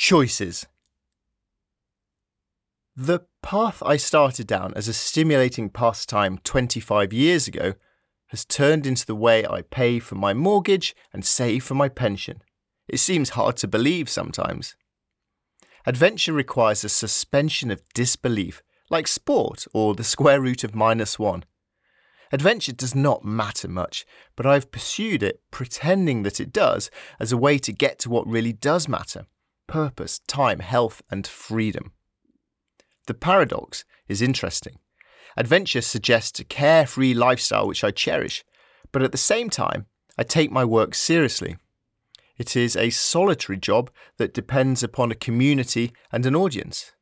Choices. The path I started down as a stimulating pastime 25 years ago has turned into the way I pay for my mortgage and save for my pension. It seems hard to believe sometimes. Adventure requires a suspension of disbelief, like sport or the square root of minus one. Adventure does not matter much, but I've pursued it pretending that it does as a way to get to what really does matter purpose, time, health, and freedom. The paradox is interesting. Adventure suggests a carefree lifestyle which I cherish, but at the same time, I take my work seriously. It is a solitary job that depends upon a community and an audience.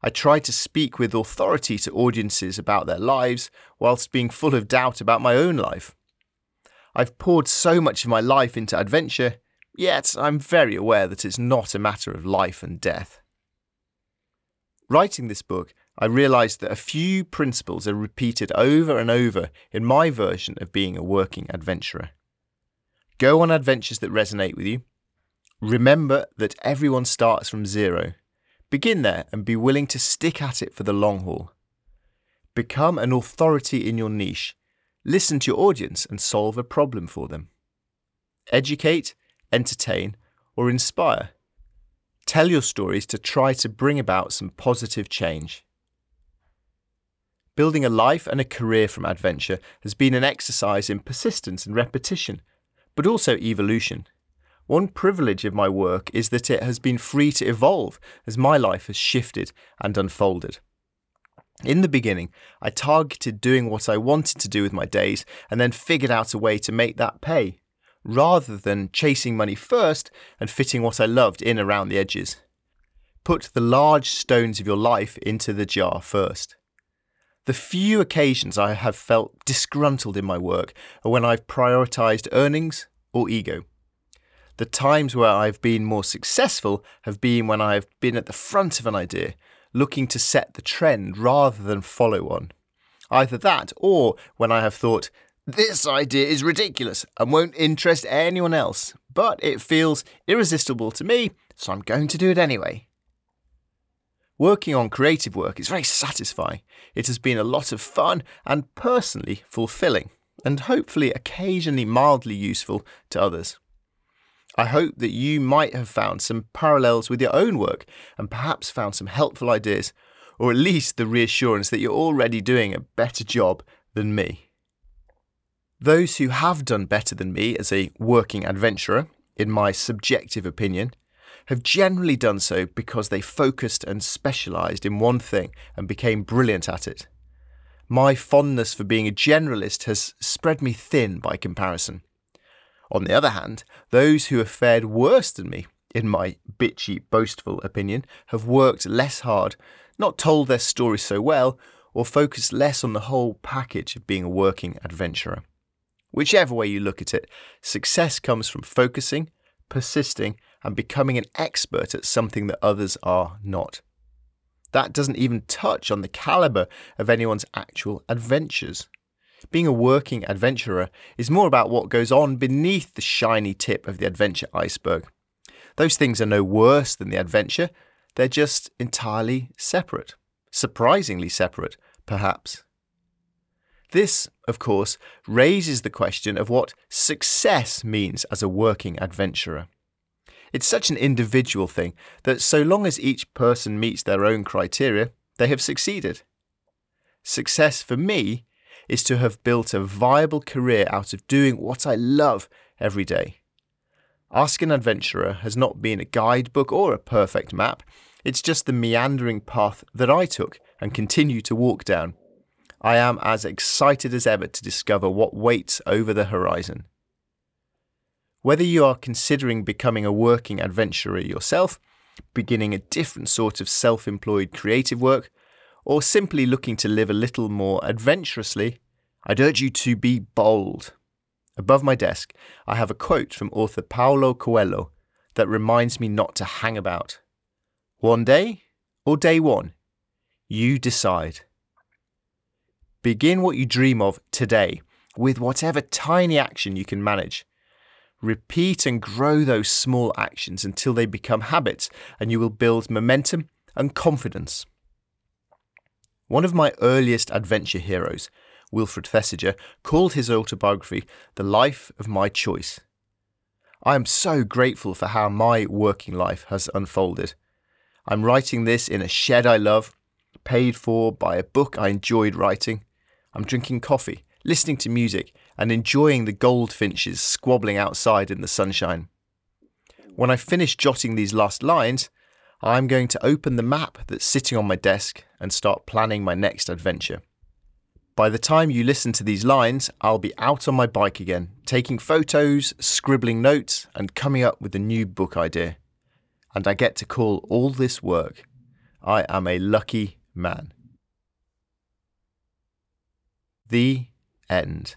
I try to speak with authority to audiences about their lives whilst being full of doubt about my own life. I've poured so much of my life into adventure, yet I'm very aware that it's not a matter of life and death. Writing this book, I realised that a few principles are repeated over and over in my version of being a working adventurer. Go on adventures that resonate with you. Remember that everyone starts from zero. Begin there and be willing to stick at it for the long haul. Become an authority in your niche. Listen to your audience and solve a problem for them. Educate, entertain, or inspire. Tell your stories to try to bring about some positive change. Building a life and a career from adventure has been an exercise in persistence and repetition, but also evolution. One privilege of my work is that it has been free to evolve as my life has shifted and unfolded. In the beginning, I targeted doing what I wanted to do with my days and then figured out a way to make that pay, rather than chasing money first and fitting what I loved in around the edges. Put the large stones of your life into the jar first. The few occasions I have felt disgruntled in my work are when I've prioritised earnings or ego. The times where I've been more successful have been when I have been at the front of an idea, looking to set the trend rather than follow one. Either that, or when I have thought, this idea is ridiculous and won't interest anyone else, but it feels irresistible to me, so I'm going to do it anyway. Working on creative work is very satisfying. It has been a lot of fun and personally fulfilling, and hopefully occasionally mildly useful to others. I hope that you might have found some parallels with your own work and perhaps found some helpful ideas, or at least the reassurance that you're already doing a better job than me. Those who have done better than me as a working adventurer, in my subjective opinion, have generally done so because they focused and specialised in one thing and became brilliant at it. My fondness for being a generalist has spread me thin by comparison. On the other hand, those who have fared worse than me, in my bitchy, boastful opinion, have worked less hard, not told their story so well, or focused less on the whole package of being a working adventurer. Whichever way you look at it, success comes from focusing, persisting, and becoming an expert at something that others are not. That doesn't even touch on the caliber of anyone's actual adventures. Being a working adventurer is more about what goes on beneath the shiny tip of the adventure iceberg. Those things are no worse than the adventure, they're just entirely separate. Surprisingly separate, perhaps. This, of course, raises the question of what success means as a working adventurer. It's such an individual thing that so long as each person meets their own criteria, they have succeeded. Success for me is to have built a viable career out of doing what I love every day. Ask an Adventurer has not been a guidebook or a perfect map, it's just the meandering path that I took and continue to walk down. I am as excited as ever to discover what waits over the horizon. Whether you are considering becoming a working adventurer yourself, beginning a different sort of self employed creative work, or simply looking to live a little more adventurously, I'd urge you to be bold. Above my desk, I have a quote from author Paulo Coelho that reminds me not to hang about. One day or day one, you decide. Begin what you dream of today with whatever tiny action you can manage. Repeat and grow those small actions until they become habits, and you will build momentum and confidence. One of my earliest adventure heroes, Wilfred Thesiger, called his autobiography The Life of My Choice. I am so grateful for how my working life has unfolded. I'm writing this in a shed I love, paid for by a book I enjoyed writing. I'm drinking coffee, listening to music, and enjoying the goldfinches squabbling outside in the sunshine. When I finish jotting these last lines, I'm going to open the map that's sitting on my desk and start planning my next adventure. By the time you listen to these lines, I'll be out on my bike again, taking photos, scribbling notes, and coming up with a new book idea. And I get to call all this work. I am a lucky man. The end.